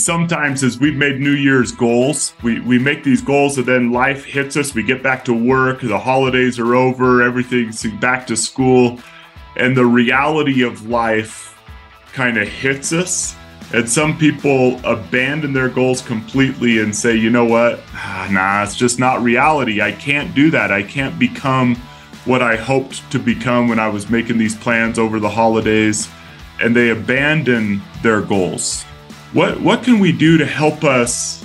Sometimes as we've made New Year's goals, we, we make these goals and then life hits us. We get back to work, the holidays are over, everything's back to school, and the reality of life kind of hits us. And some people abandon their goals completely and say, you know what? Ah, nah, it's just not reality. I can't do that. I can't become what I hoped to become when I was making these plans over the holidays. And they abandon their goals. What what can we do to help us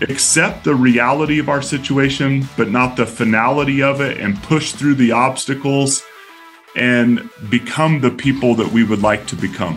accept the reality of our situation, but not the finality of it, and push through the obstacles and become the people that we would like to become?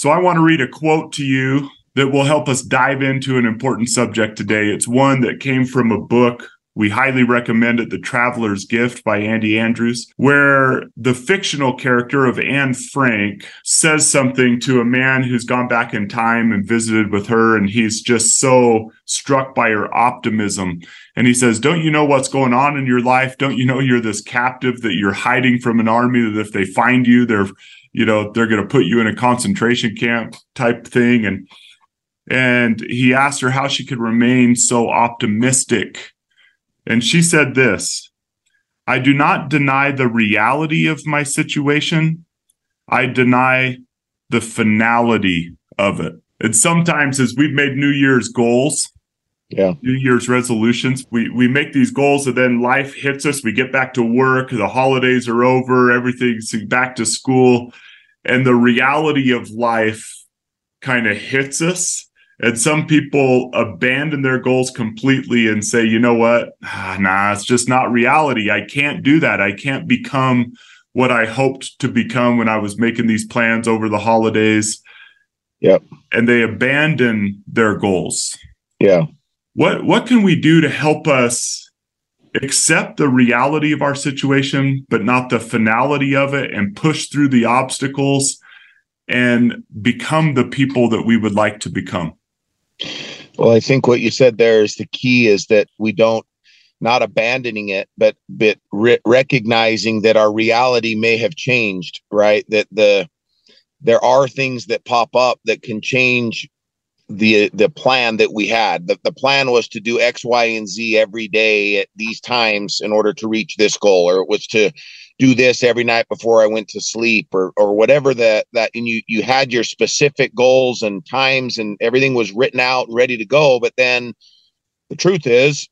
So I want to read a quote to you that will help us dive into an important subject today. It's one that came from a book. We highly recommend it, The Traveler's Gift by Andy Andrews, where the fictional character of Anne Frank says something to a man who's gone back in time and visited with her, and he's just so struck by her optimism. And he says, Don't you know what's going on in your life? Don't you know you're this captive that you're hiding from an army that if they find you, they're you know they're going to put you in a concentration camp type thing. And and he asked her how she could remain so optimistic. And she said this i do not deny the reality of my situation. I deny the finality of it. And sometimes as we've made new year's goals yeah. New year's resolutions. We we make these goals and then life hits us. We get back to work. The holidays are over. Everything's back to school. And the reality of life kind of hits us. And some people abandon their goals completely and say you know what? Ah, nah it's just not reality. I can't do that. I can't become what i hoped to become when i was making these plans over the holidays. Yep. And they abandon their goals. Yeah what what can we do to help us accept the reality of our situation but not the finality of it and push through the obstacles and become the people that we would like to become? Well i think what you said there is the key is that we don't not abandoning it but but re- recognizing that our reality may have changed right? That the there are things that pop up that can change the the plan that we had. The, the plan was to do X, Y, and Z every day at these times in order to reach this goal, or it was to do this every night before I went to sleep, or or whatever that that and you you had your specific goals and times and everything was written out and ready to go. But then the truth is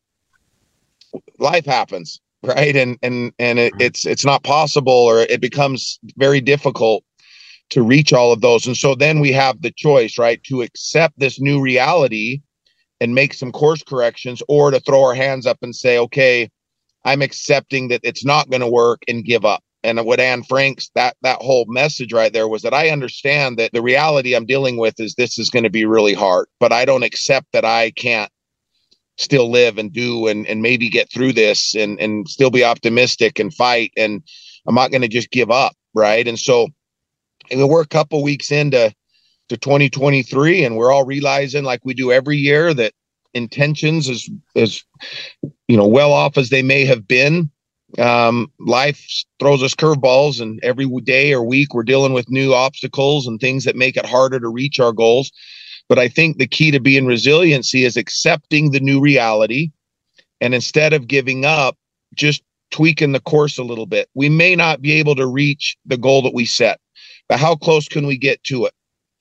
life happens right and and and it, mm-hmm. it's it's not possible or it becomes very difficult to reach all of those. And so then we have the choice, right, to accept this new reality and make some course corrections or to throw our hands up and say, okay, I'm accepting that it's not going to work and give up. And what Anne Frank's that that whole message right there was that I understand that the reality I'm dealing with is this is going to be really hard, but I don't accept that I can't still live and do and and maybe get through this and and still be optimistic and fight and I'm not going to just give up, right? And so and we're a couple weeks into to 2023 and we're all realizing like we do every year that intentions is is you know well off as they may have been. Um, life throws us curveballs and every day or week we're dealing with new obstacles and things that make it harder to reach our goals. But i think the key to being resiliency is accepting the new reality and instead of giving up just tweaking the course a little bit. We may not be able to reach the goal that we set but how close can we get to it?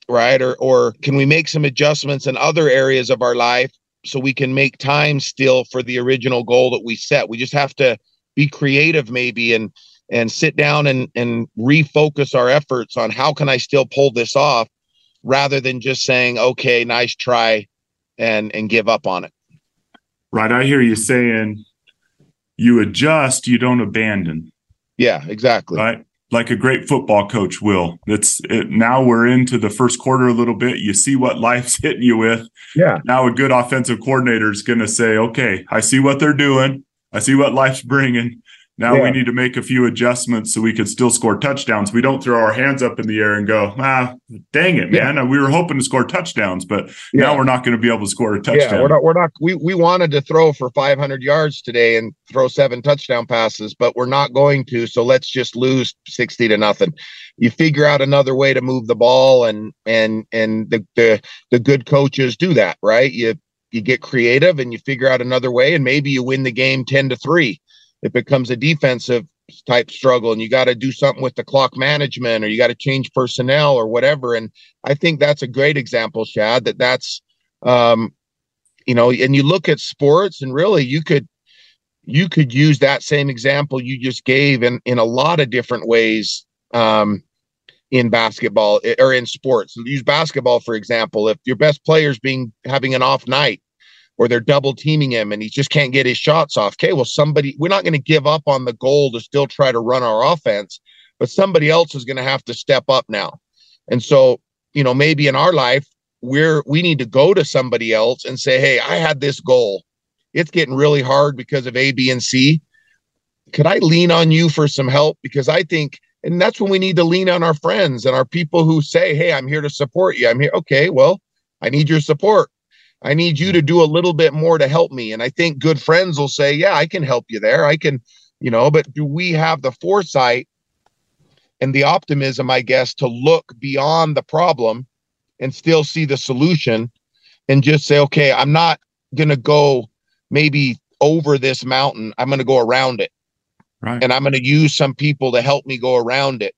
Right. Or, or can we make some adjustments in other areas of our life so we can make time still for the original goal that we set? We just have to be creative maybe and and sit down and and refocus our efforts on how can I still pull this off rather than just saying, okay, nice try and and give up on it. Right. I hear you saying you adjust, you don't abandon. Yeah, exactly. Right like a great football coach will. It's it, now we're into the first quarter a little bit. You see what life's hitting you with. Yeah. Now a good offensive coordinator is going to say, "Okay, I see what they're doing. I see what life's bringing. Now yeah. we need to make a few adjustments so we can still score touchdowns. We don't throw our hands up in the air and go, ah, dang it, man. Yeah. We were hoping to score touchdowns, but yeah. now we're not going to be able to score a touchdown. Yeah, we're not, we're not, we, we wanted to throw for 500 yards today and throw seven touchdown passes, but we're not going to. So let's just lose 60 to nothing. You figure out another way to move the ball and, and, and the, the, the good coaches do that, right? You, you get creative and you figure out another way and maybe you win the game 10 to 3 it becomes a defensive type struggle and you got to do something with the clock management or you got to change personnel or whatever. And i think that's a great example shad that that's um you know and you look at sports and really you could you could use that same example you just gave in in a lot of different ways um in basketball eh, or in sports. Use basketball for example. If your best player's being having an off night or they're double teaming him and he just can't get his shots off. Okay, well, somebody, we're not going to give up on the goal to still try to run our offense, but somebody else is going to have to step up now. And so, you know, maybe in our life, we're, we need to go to somebody else and say, Hey, I had this goal. It's getting really hard because of A, B, and C. Could I lean on you for some help? Because I think, and that's when we need to lean on our friends and our people who say, Hey, I'm here to support you. I'm here. Okay, well, I need your support I need you to do a little bit more to help me. And I think good friends will say, Yeah, I can help you there. I can, you know, but do we have the foresight and the optimism, I guess, to look beyond the problem and still see the solution and just say, Okay, I'm not going to go maybe over this mountain. I'm going to go around it. Right. And I'm going to use some people to help me go around it.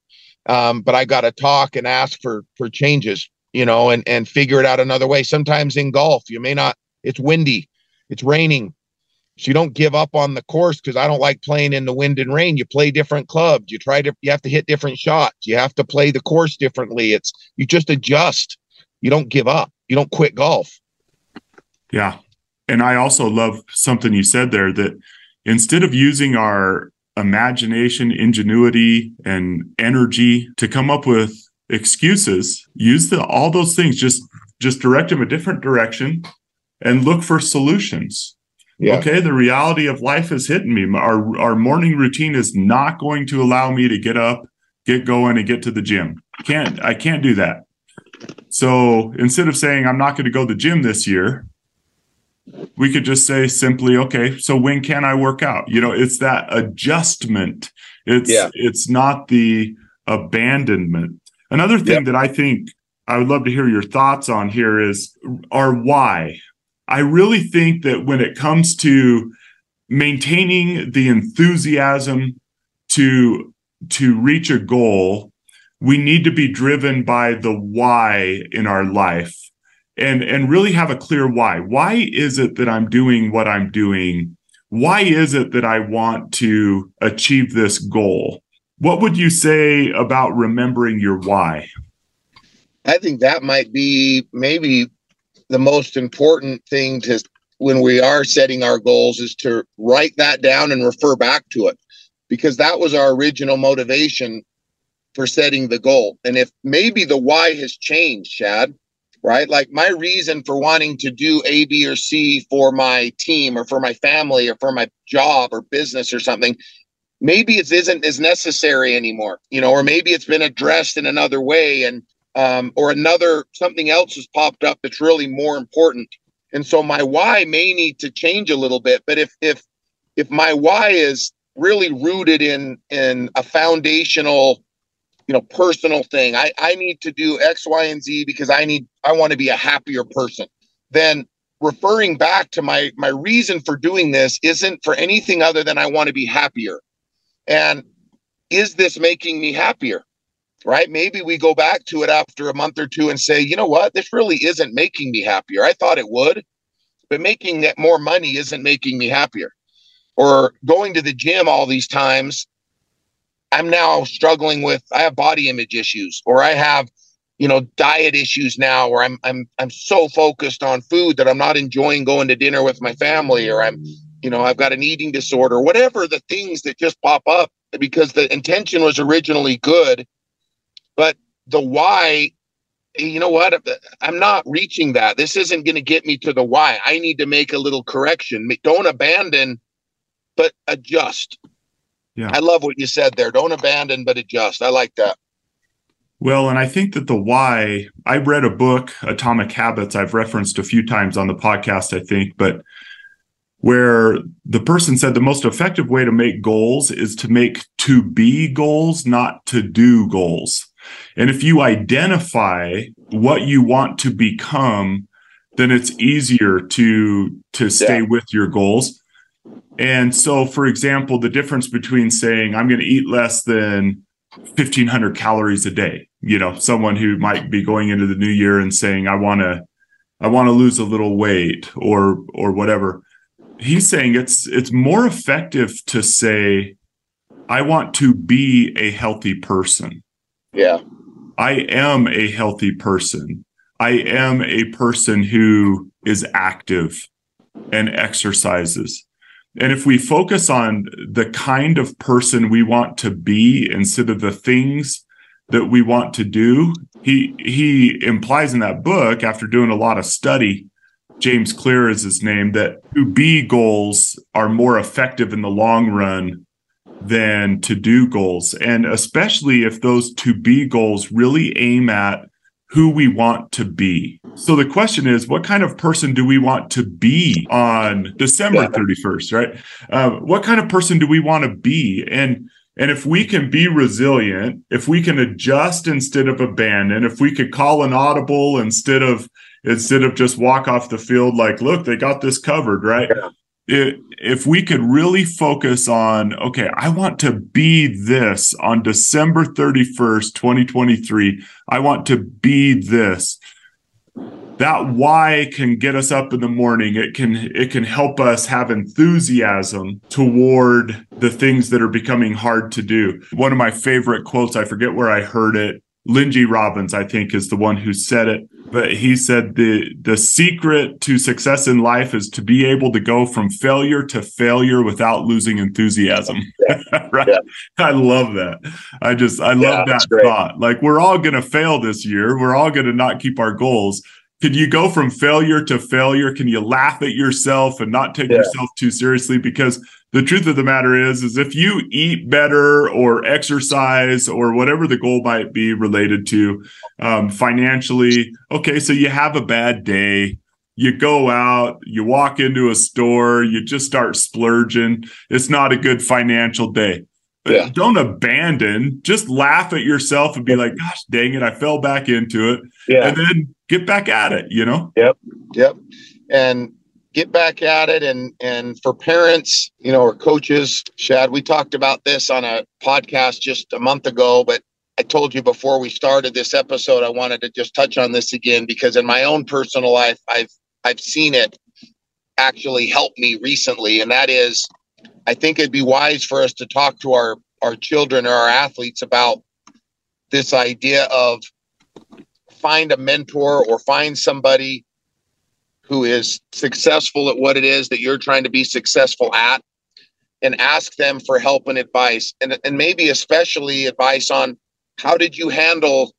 Um, but I got to talk and ask for for changes you know, and and figure it out another way. Sometimes in golf, you may not. It's windy, it's raining, so you don't give up on the course because I don't like playing in the wind and rain. You play different clubs. You try to. You have to hit different shots. You have to play the course differently. It's you just adjust. You don't give up. You don't quit golf. Yeah, and I also love something you said there that instead of using our imagination, ingenuity, and energy to come up with excuses use the all those things just just direct them a different direction and look for solutions. Yeah. okay the reality of life is hitting me. Our our morning routine is not going to allow me to get up get going and get to the gym. Can't i can't do that. So instead of saying i'm not going to go to the gym this year we could just say simply okay so when can i work out? You know it's that adjustment. It's yeah. it's not the abandonment Another thing yep. that I think I would love to hear your thoughts on here is our why. I really think that when it comes to maintaining the enthusiasm to to reach a goal, we need to be driven by the why in our life and and really have a clear why. Why is it that I'm doing what I'm doing? Why is it that I want to achieve this goal? What would you say about remembering your why? I think that might be maybe the most important thing to when we are setting our goals is to write that down and refer back to it because that was our original motivation for setting the goal. And if maybe the why has changed, Shad, right? Like my reason for wanting to do A, B, or C for my team or for my family or for my job or business or something maybe it isn't as necessary anymore, you know, or maybe it's been addressed in another way and um, or another something else has popped up that's really more important. And so my why may need to change a little bit. But if if if my why is really rooted in in a foundational, you know, personal thing, I, I need to do X, Y, and Z because I need I want to be a happier person, then referring back to my my reason for doing this isn't for anything other than I want to be happier. And is this making me happier? Right? Maybe we go back to it after a month or two and say, you know what? This really isn't making me happier. I thought it would, but making that more money isn't making me happier. Or going to the gym all these times, I'm now struggling with I have body image issues or I have you know diet issues now or I'm I'm I'm so focused on food that I'm not enjoying going to dinner with my family or I'm you know, I've got an eating disorder, whatever the things that just pop up. because the intention was originally good, but the why, you know what? I'm not reaching that. This isn't going to get me to the why. I need to make a little correction. Don't abandon, but adjust. Yeah. I love what you said there. Don't abandon, but adjust. I like that. Well, and I think that the why, I read a book, Atomic Habits, I've referenced a few times on the podcast, I think, but where the person said the most effective way to make goals is to make to be goals, not to do goals. And if you identify what you want to become, then it's easier to to stay yeah. with your goals. And so for example, the difference between saying I'm going to eat less than 1500 calories a day, you know, someone who might be going into the new year and saying I want to I want to lose a little weight or or whatever. He's saying it's it's more effective to say I want to be a healthy person yeah. I am a healthy person. I am a person who is active and exercises. And if we focus on the kind of person we want to be instead of the things that we want to do, he he implies in that book after doing a lot of study, James Clear is his name, that to be goals are more effective in the long run than to do goals. And especially if those to be goals really aim at who we want to be. So the question is, what kind of person do we want to be on December 31st, right? Uh, what kind of person do we want to be? And and if we can be resilient, if we can adjust instead of abandon, if we could call an audible instead of instead of just walk off the field like, look, they got this covered, right? Yeah if we could really focus on, okay, I want to be this on December 31st, 2023. I want to be this. That why can get us up in the morning. It can it can help us have enthusiasm toward the things that are becoming hard to do. One of my favorite quotes, I forget where I heard it, Lindsay Robbins, I think, is the one who said it. But he said the the secret to success in life is to be able to go from failure to failure without losing enthusiasm. Yeah. right? Yeah. I love that. I just I love yeah, that thought. Like we're all gonna fail this year. We're all gonna not keep our goals. Can you go from failure to failure? Can you laugh at yourself and not take yourself too seriously? Because the truth of the matter is is if you eat better or exercise or whatever the goal might be related to um, financially okay so you have a bad day you go out you walk into a store you just start splurging it's not a good financial day yeah. don't abandon just laugh at yourself and be like gosh dang it i fell back into it yeah. and then get back at it you know? Yep yep. And get back at it and and for parents you know or coaches shad we talked about this on a podcast just a month ago but i told you before we started this episode i wanted to just touch on this again because in my own personal life i've i've seen it actually help me recently and that is i think it'd be wise for us to talk to our our children or our athletes about this idea of find a mentor or find somebody who is successful at what it is that you're trying to be successful at and ask them for help and advice. And, and maybe especially advice on how did you handle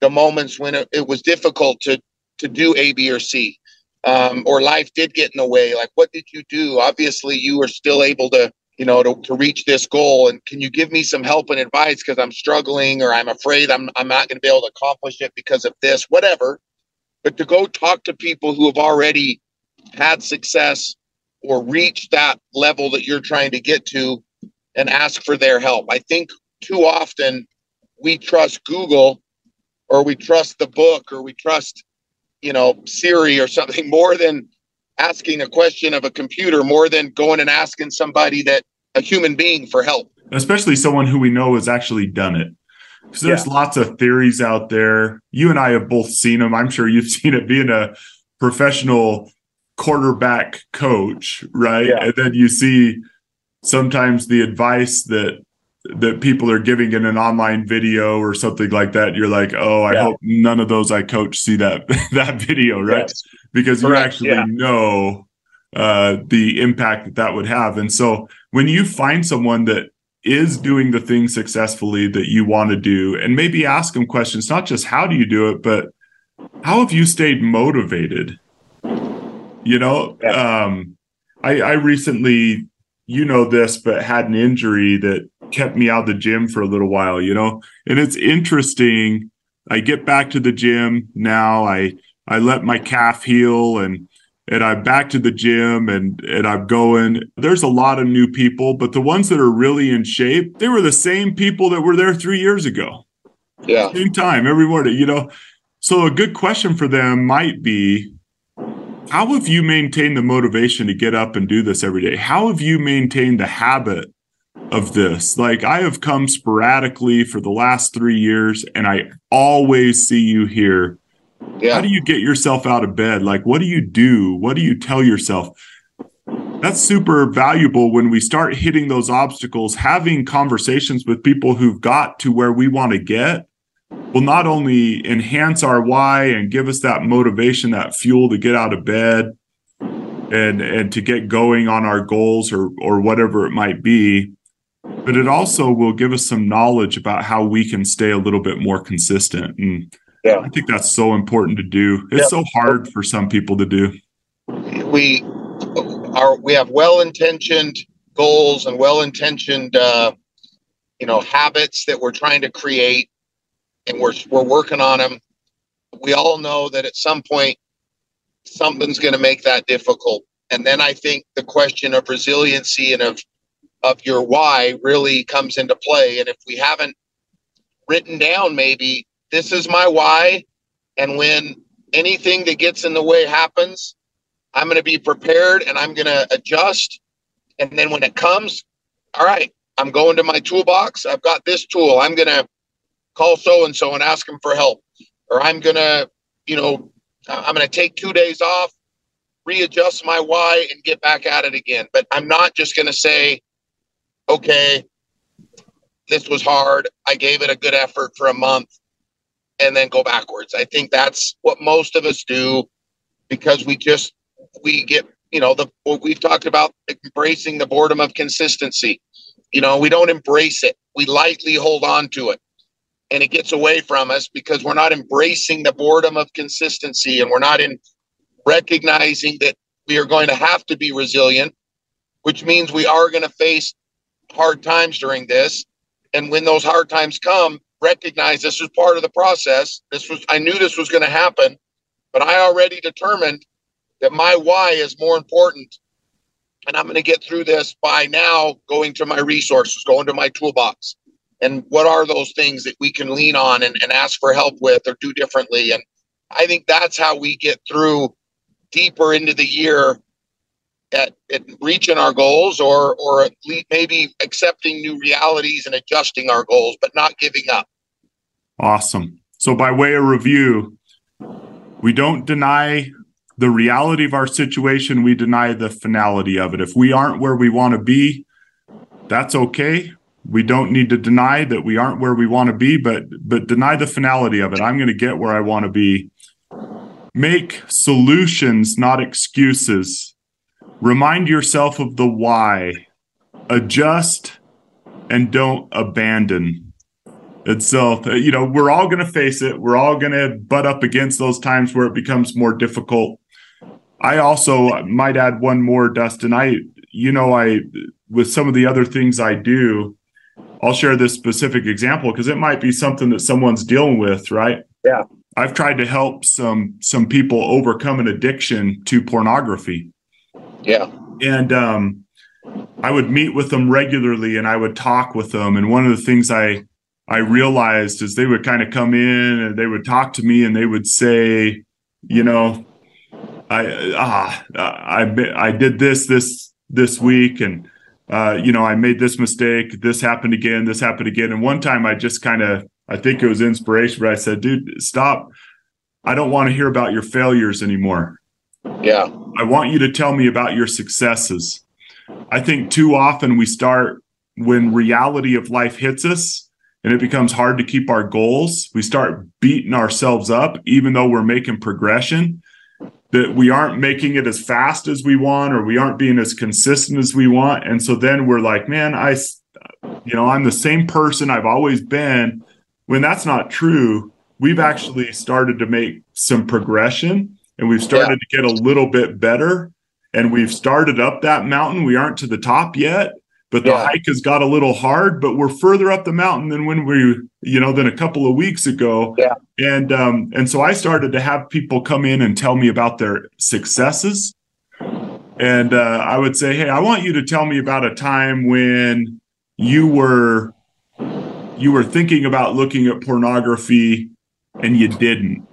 the moments when it, it was difficult to to do a b or c um, or life did get in the way. Like what did you do? Obviously you were still able to you know to, to reach this goal. And can you give me some help and advice? Because i'm struggling or i'm afraid i'm, I'm not going to be able to accomplish it because of this whatever. But to go talk to people who have already had success or reached that level that you're trying to get to and ask for their help. I think too often we trust Google or we trust the book or we trust, you know, Siri or something more than asking a question of a computer, more than going and asking somebody that a human being for help. Especially someone who we know has actually done it. Because there's yeah. lots of theories out there. You and I have both seen them. I'm sure you've seen it being a professional quarterback coach, right? Yeah. And then you see sometimes the advice that that people are giving in an online video or something like that you're like oh i yeah. hope none of those i coach see that that video right yes. because Correct. you actually know uh, the impact that that would have and so when you find someone that is doing the thing successfully that you want to do and maybe ask them questions not just how do you do it but how have you stayed motivated? You know um, I, I recently you know this but had an injury that kept me out of the gym for a little while you know? And it's interesting. I get back to the gym now. I i let my calf heal and and I'm back to the gym and and I'm going. There's a lot of new people, but the ones that are really in shape, they were the same people that were there three years ago. Yeah. Same time every morning, you know. So a good question for them might be how have you maintained the motivation to get up and do this every day? How have you maintained the habit of this? Like I have come sporadically for the last 3 years and I always see you here yeah. How do you get yourself out of bed? Like, what do you do? What do you tell yourself? That's super valuable when we start hitting those obstacles. Having conversations with people who've got to where we want to get will not only enhance our why and give us that motivation, that fuel to get out of bed and and to get going on our goals or or whatever it might be, but it also will give us some knowledge about how we can stay a little bit more consistent. And yeah. I think that's so important to do. It's so hard for some people to do. We are we have well-intentioned goals and well-intentioned uh, you know habits that we're trying to create and we're we're working on them. We all know that at some point something's going to make that difficult. And then I think the question of resiliency and of of your why really comes into play. And if we haven't written down maybe this is my why. And when anything that gets in the way happens, I'm going to be prepared and I'm going to adjust. And then when it comes, all right, I'm going to my toolbox. I've got this tool. I'm going to call so and so and ask them for help. Or I'm going to, you know, I'm going to take two days off, readjust my why, and get back at it again. But I'm not just going to say, okay, this was hard. I gave it a good effort for a month and then go backwards. I think that's what most of us do because we just we get you know the what we've talked about embracing the boredom of consistency. You know, we don't embrace it. We lightly hold on to it. And it gets away from us because we're not embracing the boredom of consistency and we're not in recognizing that we are going to have to be resilient, which means we are going to face hard times during this. And when those hard times come, recognize this was part of the process. This was I knew this was going to happen, but I already determined that my why is more important. And I'm going to get through this by now going to my resources, going to my toolbox. And what are those things that we can lean on and, and ask for help with or do differently? And I think that's how we get through deeper into the year at, at reaching our goals or or maybe accepting new realities and adjusting our goals, but not giving up. Awesome. So, by way of review, we don't deny the reality of our situation, we deny the finality of it. If we aren't where we want to be, that's okay. We don't need to deny that we aren't where we want to be, but but deny the finality of it. I'm going to get where I want to be. Make solutions, not excuses. Remind yourself of the why. Adjust and don't abandon. And so, you know, we're all going to face it. We're all going to butt up against those times where it becomes more difficult. I also might add one more, Dustin. I, you know, I, with some of the other things I do, I'll share this specific example because it might be something that someone's dealing with, right? Yeah. I've tried to help some some people overcome an addiction to pornography. Yeah. And um I would meet with them regularly and I would talk with them and one of the things I I realized is they would kind of come in and they would talk to me and they would say, you know, I ah I I did this this this week and uh, you know I made this mistake. This happened again. This happened again. And one time I just kind of I think it was inspiration, but I said, dude, stop. I don't want to hear about your failures anymore. Yeah. I want you to tell me about your successes. I think too often we start when reality of life hits us and it becomes hard to keep our goals, we start beating ourselves up, even though we're making progression, that we aren't making it as fast as we want, or we aren't being as consistent as we want. And so then we're like, man, I, You know, I'm the same person I've always been. When that's not true, we've actually started to make some progression and we've started yeah. to get a little bit better and we've started up that mountain. We aren't to the top yet, but the yeah. hike has got a little hard, but we're further up the mountain than when we, you know, than a couple of weeks ago. Yeah. And um, and so I started to have people come in and tell me about their successes. And uh, I would say, hey, I want you to tell me about a time when you were you were thinking about looking at pornography and you didn't,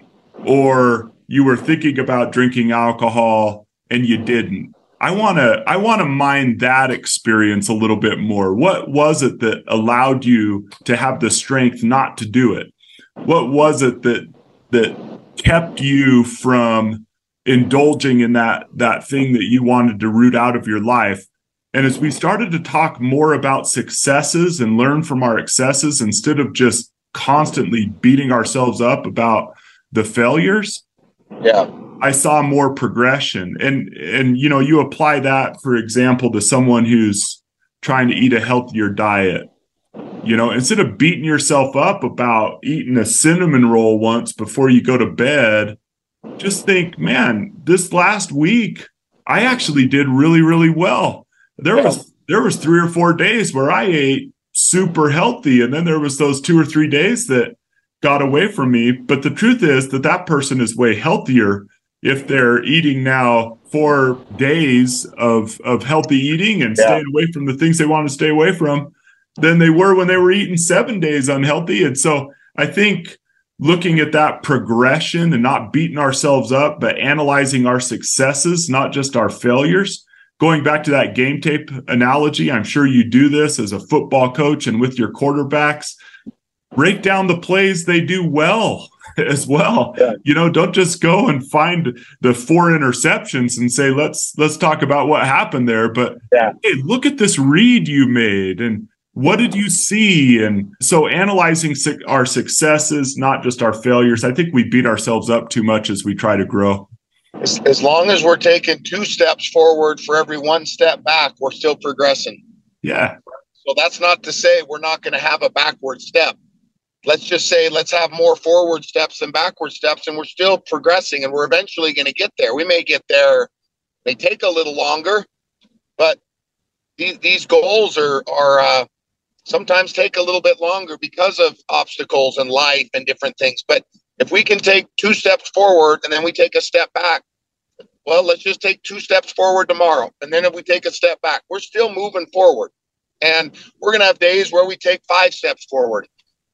or you were thinking about drinking alcohol and you didn't I want to I want to mine that experience a little bit more. What was it that allowed you to have the strength not to do it? What was it that that kept you from indulging in that that thing that you wanted to root out of your life? And as we started to talk more about successes and learn from our excesses instead of just constantly beating ourselves up about the failures, yeah I saw more progression. And and you know, you apply that, for example, to someone who's trying to eat a healthier diet. You know, instead of beating yourself up about eating a cinnamon roll once before you go to bed, just think, man, this last week I actually did really, really well. There was there was three or four days where I ate super healthy, and then there was those two or three days that got away from me. But the truth is that that person is way healthier if they're eating now four days of of healthy eating and yeah. staying away from the things they want to stay away from than they were when they were eating seven days unhealthy. And so I think looking at that progression and not beating ourselves up, but analyzing our successes, not just our failures. Going back to that game tape analogy, I'm sure you do this as a football coach and with your quarterbacks. Break down the plays they do well as well. Yeah. You know, don't just go and find the four interceptions and say let's let's talk about what happened there, but yeah. hey, look at this read you made and what did you see? And so analyzing our successes, not just our failures. I think we beat ourselves up too much as we try to grow. As, as long as we're taking two steps forward for every one step back, we're still progressing. Yeah. So that's not to say we're not going to have a backward step let's just say let's have more forward steps than backward steps and we're still progressing and we're eventually going to get there. We may get there they take a little longer but these, these goals are are uh, sometimes take a little bit longer because of obstacles and life and different things. But if we can take two steps forward and then we take a step back well let's just take two steps forward tomorrow and then if we take a step back we're still moving forward. And we're going to have days where we take five steps forward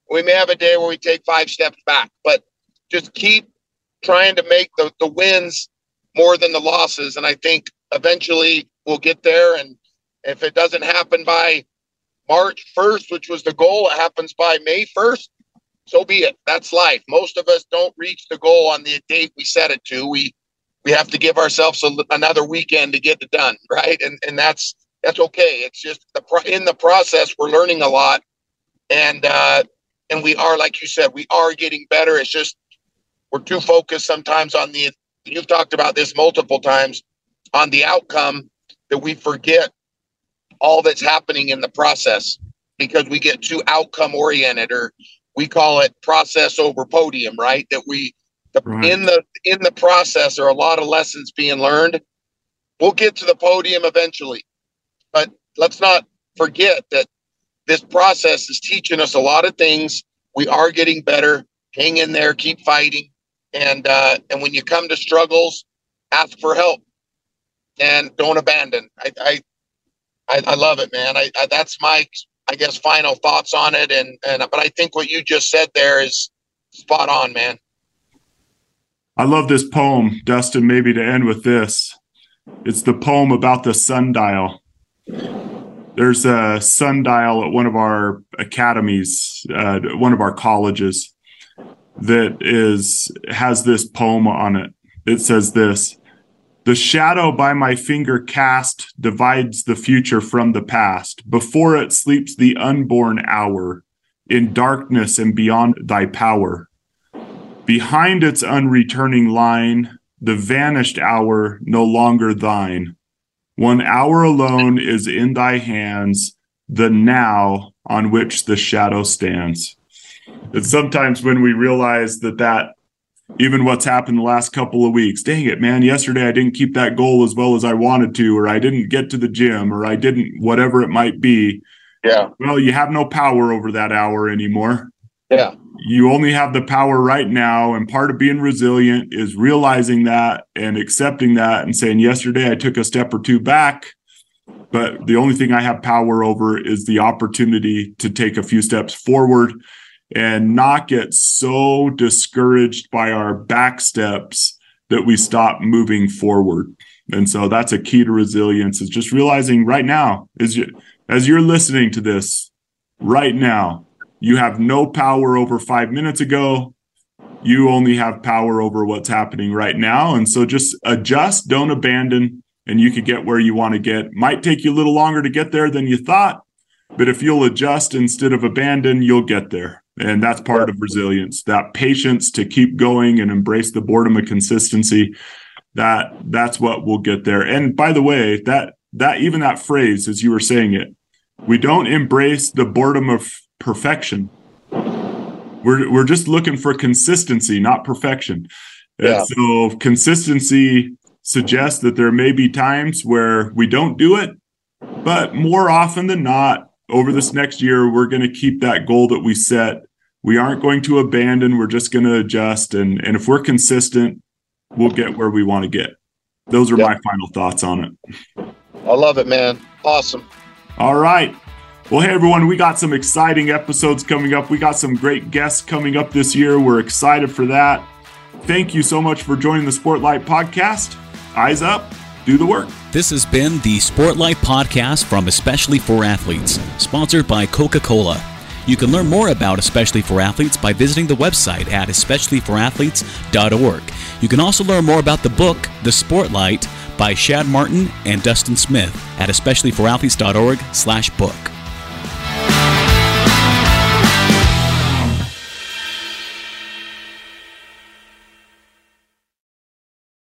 we may have a day where we take five steps back, but just keep trying to make the, the wins more than the losses. And I think eventually we'll get there. And if it doesn't happen by March 1st, which was the goal, it happens by May 1st, so be it. That's life. Most of us don't reach the goal on the date we set it to. We we have to give ourselves a, another weekend to get it done, right? And and that's that's okay. It's just the in the process we're learning a lot, and uh, and we are like you said we are getting better. It's just we're too focused sometimes on the you've talked about this multiple times on the outcome that we forget all that's happening in the process because we get too outcome oriented or we call it process over podium right? That we the, right. in the in the process there are a lot of lessons being learned. We'll get to the podium eventually but let's not forget that this process is teaching us a lot of things. We are getting better. Hang in there, keep fighting, and uh, and when you come to struggles, ask for help, and don't abandon. I I, I, I love it, man. I, I that's my I guess final thoughts on it, and and but I think what you just said there is spot on, man. I love this poem, Dustin. Maybe to end with this, it's the poem about the sundial there's a sundial at one of our academies, uh, one of our colleges, that is has this poem on it. It says this: "The shadow by my finger cast divides the future from the past. Before it sleeps the unborn hour, in darkness and beyond thy power. Behind its unreturning line, the vanished hour no longer thine." One hour alone is in thy hands, the now on which the shadow stands. And sometimes when we realize that that even what's happened the last couple of weeks, dang it, man, yesterday I didn't keep that goal as well as I wanted to, or I didn't get to the gym, or I didn't, whatever it might be. Yeah. Well, you have no power over that hour anymore. Yeah. You only have the power right now. And part of being resilient is realizing that and accepting that and saying, yesterday I took a step or two back but the only thing I have power over is the opportunity to take a few steps forward and not get so discouraged by our back steps that we stop moving forward. And so that's a key to resilience is just realizing right now is you, as you're listening to this right now, you have no power over 5 minutes ago. You only have power over what's happening right now. And so just adjust, don't abandon, and you could get where you want to get. Might take you a little longer to get there than you thought, but if you'll adjust instead of abandon, you'll get there. And that's part of resilience, that patience to keep going and embrace the boredom of consistency. That that's what will get there. And by the way, that that even that phrase, as you were saying it, we don't embrace the boredom of perfection. We're we're just looking for consistency, not perfection. Yeah. And so consistency suggests that there may be times where we don't do it, but more often than not, over this next year, we're going to keep that goal that we set. We aren't going to abandon. We're just going to adjust. And, and if we're consistent, we'll get where we want to get. Those are yep. my final thoughts on it. I love it, man. Awesome. All right. Well, hey, everyone, we got some exciting episodes coming up. We got some great guests coming up this year. We're excited for that. Thank you so much for joining the Sportlight Podcast eyes up, do the work. This has been the Sportlight Podcast from Especially for Athletes, sponsored by Coca Cola. You can learn more about Especially for Athletes by visiting the website at especiallyforathletes.org. You can also learn more about the book, The Sportlight, by Shad Martin and Dustin Smith at especiallyforathletes.org slash book.